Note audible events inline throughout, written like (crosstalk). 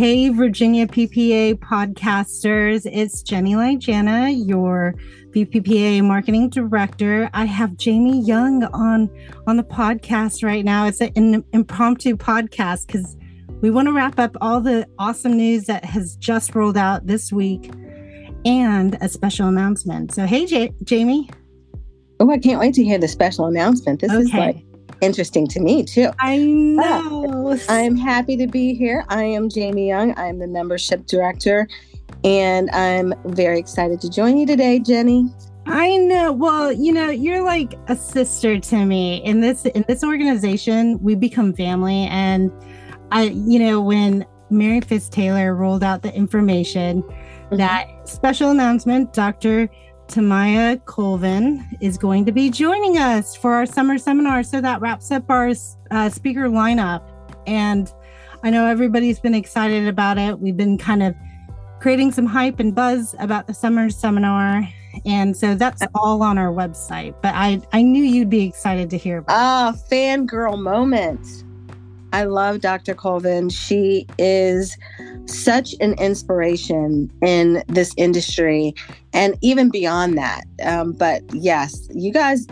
Hey, Virginia PPA podcasters. It's Jenny Lijana, your VPPA marketing director. I have Jamie Young on on the podcast right now. It's an impromptu podcast because we want to wrap up all the awesome news that has just rolled out this week and a special announcement. So, hey, J- Jamie. Oh, I can't wait to hear the special announcement. This okay. is like interesting to me too. I know. I'm happy to be here. I am Jamie Young. I'm the membership director, and I'm very excited to join you today, Jenny. I know. Well, you know, you're like a sister to me in this in this organization. We become family, and I, you know, when Mary Fitz Taylor rolled out the information mm-hmm. that special announcement, Dr. Tamaya Colvin is going to be joining us for our summer seminar. So that wraps up our uh, speaker lineup. And I know everybody's been excited about it. We've been kind of creating some hype and buzz about the summer seminar. And so that's all on our website. But I, I knew you'd be excited to hear about Ah, fangirl moment. I love Dr. Colvin. She is such an inspiration in this industry and even beyond that. Um, but yes, you guys,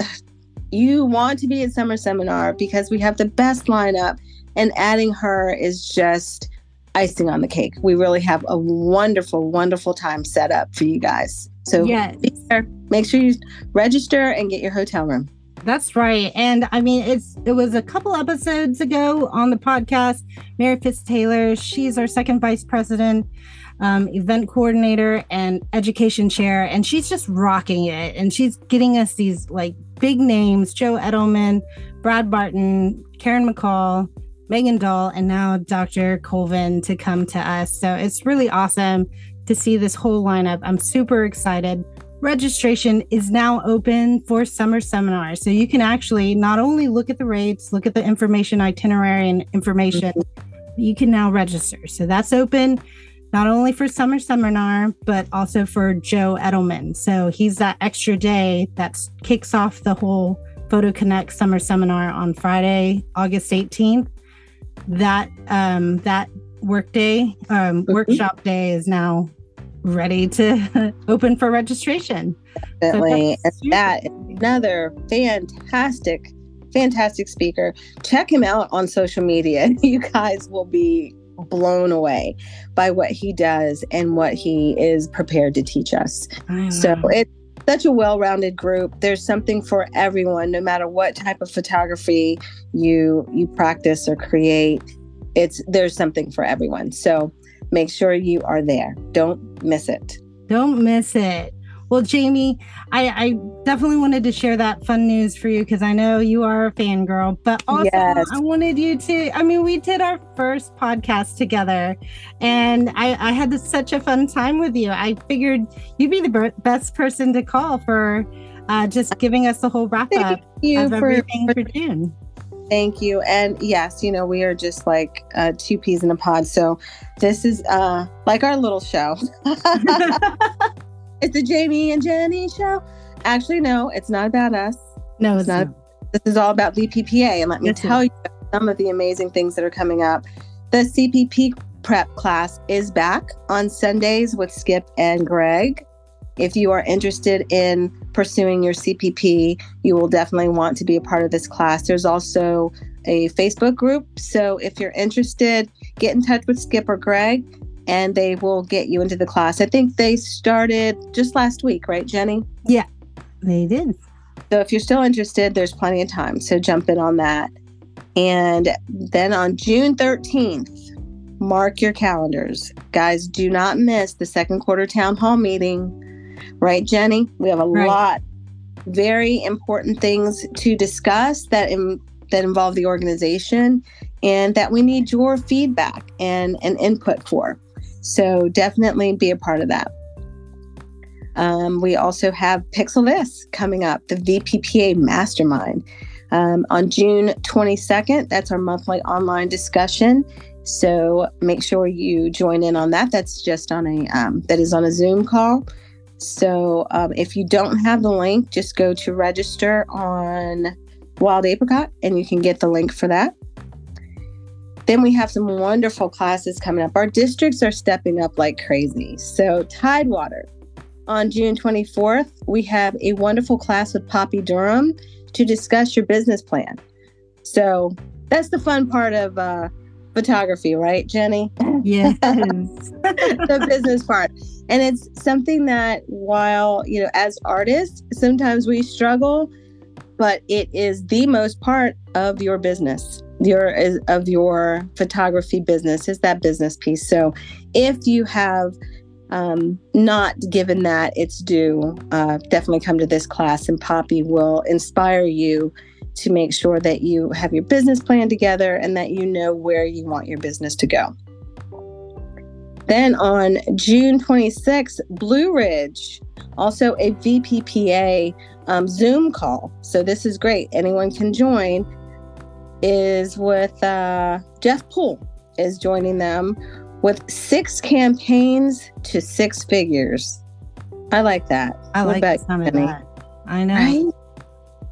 you want to be at Summer Seminar because we have the best lineup, and adding her is just icing on the cake. We really have a wonderful, wonderful time set up for you guys. So yes. make sure you register and get your hotel room. That's right. And I mean, it's it was a couple episodes ago on the podcast. Mary Fitz Taylor, she's our second vice president, um, event coordinator, and education chair, and she's just rocking it. And she's getting us these like big names: Joe Edelman, Brad Barton, Karen McCall, Megan Dahl, and now Dr. Colvin to come to us. So it's really awesome to see this whole lineup. I'm super excited registration is now open for summer seminars. So you can actually not only look at the rates, look at the information itinerary and information, mm-hmm. you can now register. So that's open not only for summer seminar, but also for Joe Edelman. So he's that extra day that kicks off the whole PhotoConnect summer seminar on Friday, August 18th. That um, that workday um, mm-hmm. workshop day is now ready to (laughs) open for registration. Definitely. So and that another fantastic, fantastic speaker. Check him out on social media. (laughs) You guys will be blown away by what he does and what he is prepared to teach us. So it's such a well-rounded group. There's something for everyone, no matter what type of photography you you practice or create. It's there's something for everyone. So make sure you are there. Don't miss it. Don't miss it. Well, Jamie, I, I definitely wanted to share that fun news for you because I know you are a fangirl, but also yes. I wanted you to. I mean, we did our first podcast together and I, I had this, such a fun time with you. I figured you'd be the best person to call for uh, just giving us the whole wrap up of everything for, for June. Thank you. And yes, you know, we are just like uh, two peas in a pod. So this is uh, like our little show. (laughs) it's the Jamie and Jenny show. Actually, no, it's not about us. No, it's, it's not. not. This is all about VPPA. And let me tell you some of the amazing things that are coming up. The CPP prep class is back on Sundays with Skip and Greg. If you are interested in pursuing your CPP, you will definitely want to be a part of this class. There's also a Facebook group. So if you're interested, get in touch with Skip or Greg and they will get you into the class. I think they started just last week, right, Jenny? Yeah, they did. So if you're still interested, there's plenty of time. So jump in on that. And then on June 13th, mark your calendars. Guys, do not miss the second quarter town hall meeting right, Jenny? We have a right. lot very important things to discuss that in, that involve the organization and that we need your feedback and, and input for. So definitely be a part of that. Um, we also have Pixel This coming up, the VPPA Mastermind. Um, on June 22nd, that's our monthly online discussion. So make sure you join in on that. That's just on a um, that is on a Zoom call. So um, if you don't have the link, just go to register on Wild Apricot and you can get the link for that. Then we have some wonderful classes coming up. Our districts are stepping up like crazy. So, Tidewater on June 24th, we have a wonderful class with Poppy Durham to discuss your business plan. So, that's the fun part of uh, photography, right, Jenny? Yes. (laughs) the business part. And it's something that while, you know, as artists, sometimes we struggle, but it is the most part of your business. Your of your photography business is that business piece. So if you have um, not given that its due, uh, definitely come to this class and Poppy will inspire you to make sure that you have your business plan together and that you know where you want your business to go. Then on June 26th, Blue Ridge, also a VPPA um, Zoom call. So this is great. Anyone can join. Is with uh, Jeff Poole is joining them with six campaigns to six figures. I like that. I what like some of that. I know. Right?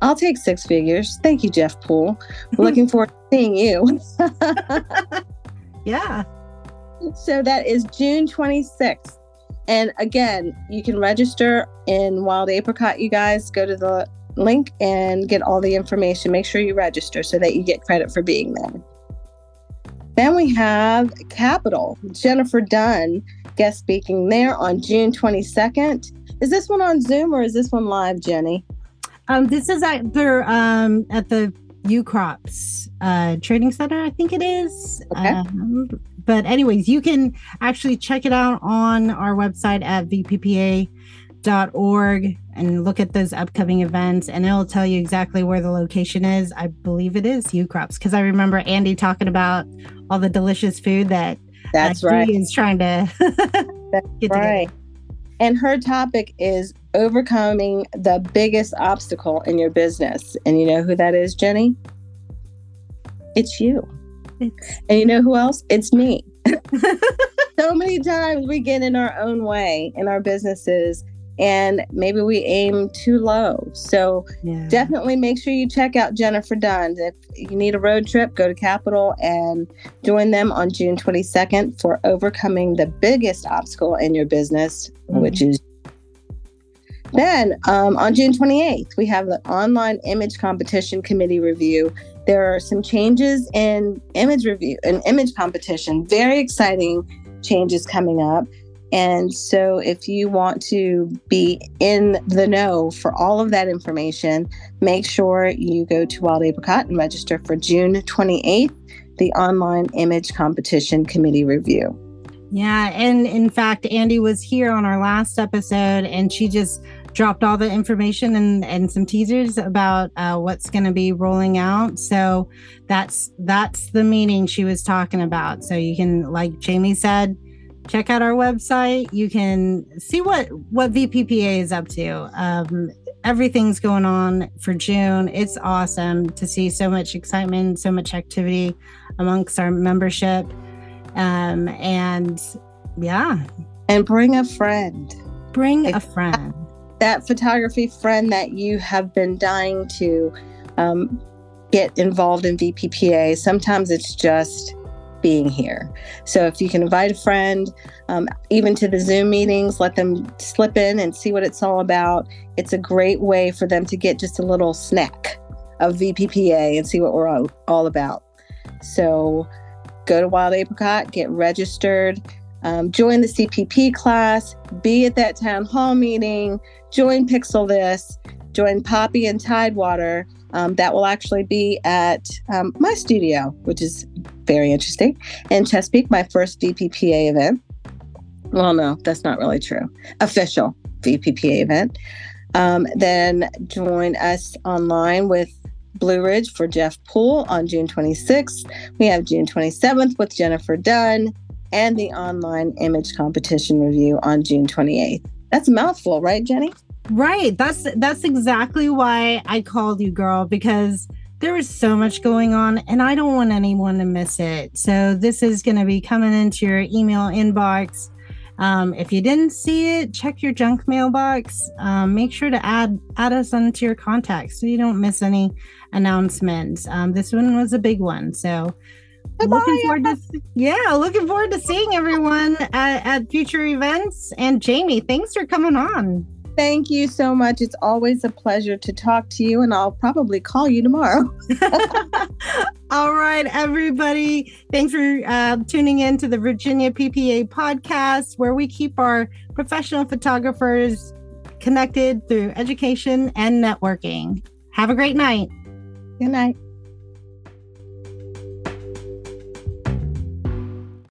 I'll take six figures. Thank you, Jeff Poole. Looking (laughs) forward to seeing you. (laughs) yeah. So that is June 26th. And again, you can register in Wild Apricot, you guys. Go to the link and get all the information. Make sure you register so that you get credit for being there. Then we have Capital, Jennifer Dunn guest speaking there on June 22nd. Is this one on Zoom or is this one live, Jenny? Um, this is at the um, at the Ukrops uh, Trading Center, I think it is. Okay. Um, but anyways, you can actually check it out on our website at vppa.org and look at those upcoming events, and it'll tell you exactly where the location is. I believe it is Ukrops because I remember Andy talking about all the delicious food that that's uh, right is trying to. (laughs) that's right. Together. And her topic is overcoming the biggest obstacle in your business. And you know who that is, Jenny? It's you. And you know who else? It's me. (laughs) so many times we get in our own way in our businesses and maybe we aim too low. So yeah. definitely make sure you check out Jennifer Dunn. If you need a road trip, go to Capital and join them on June 22nd for overcoming the biggest obstacle in your business, mm-hmm. which is. Then um, on June 28th, we have the online image competition committee review. There are some changes in image review and image competition. Very exciting changes coming up. And so, if you want to be in the know for all of that information, make sure you go to Wild Apricot and register for June 28th, the online image competition committee review. Yeah. And in fact, Andy was here on our last episode and she just dropped all the information and, and some teasers about uh, what's going to be rolling out. So that's that's the meeting she was talking about. So you can, like Jamie said, check out our website. You can see what what VPPA is up to. Um, everything's going on for June. It's awesome to see so much excitement, so much activity amongst our membership. Um, and yeah. And bring a friend. Bring a friend. That photography friend that you have been dying to um, get involved in VPPA. Sometimes it's just being here. So if you can invite a friend, um, even to the Zoom meetings, let them slip in and see what it's all about. It's a great way for them to get just a little snack of VPPA and see what we're all, all about. So go to Wild Apricot, get registered, um, join the CPP class, be at that town hall meeting, join Pixel This, join Poppy and Tidewater. Um, that will actually be at um, my studio, which is very interesting. In Chesapeake, my first VPPA event. Well, no, that's not really true. Official VPPA event. Um, then join us online with Blue Ridge for Jeff Poole on June 26th. We have June 27th with Jennifer Dunn and the online image competition review on June 28th. That's a mouthful, right, Jenny? Right. That's that's exactly why I called you, girl, because there is so much going on and I don't want anyone to miss it. So this is going to be coming into your email inbox. Um, if you didn't see it, check your junk mailbox. Um, make sure to add add us onto your contacts so you don't miss any announcements. Um, this one was a big one, so looking forward to yeah, looking forward to seeing everyone at, at future events. And Jamie, thanks for coming on. Thank you so much. It's always a pleasure to talk to you, and I'll probably call you tomorrow. (laughs) (laughs) All right, everybody. Thanks for uh, tuning in to the Virginia PPA podcast, where we keep our professional photographers connected through education and networking. Have a great night. Good night.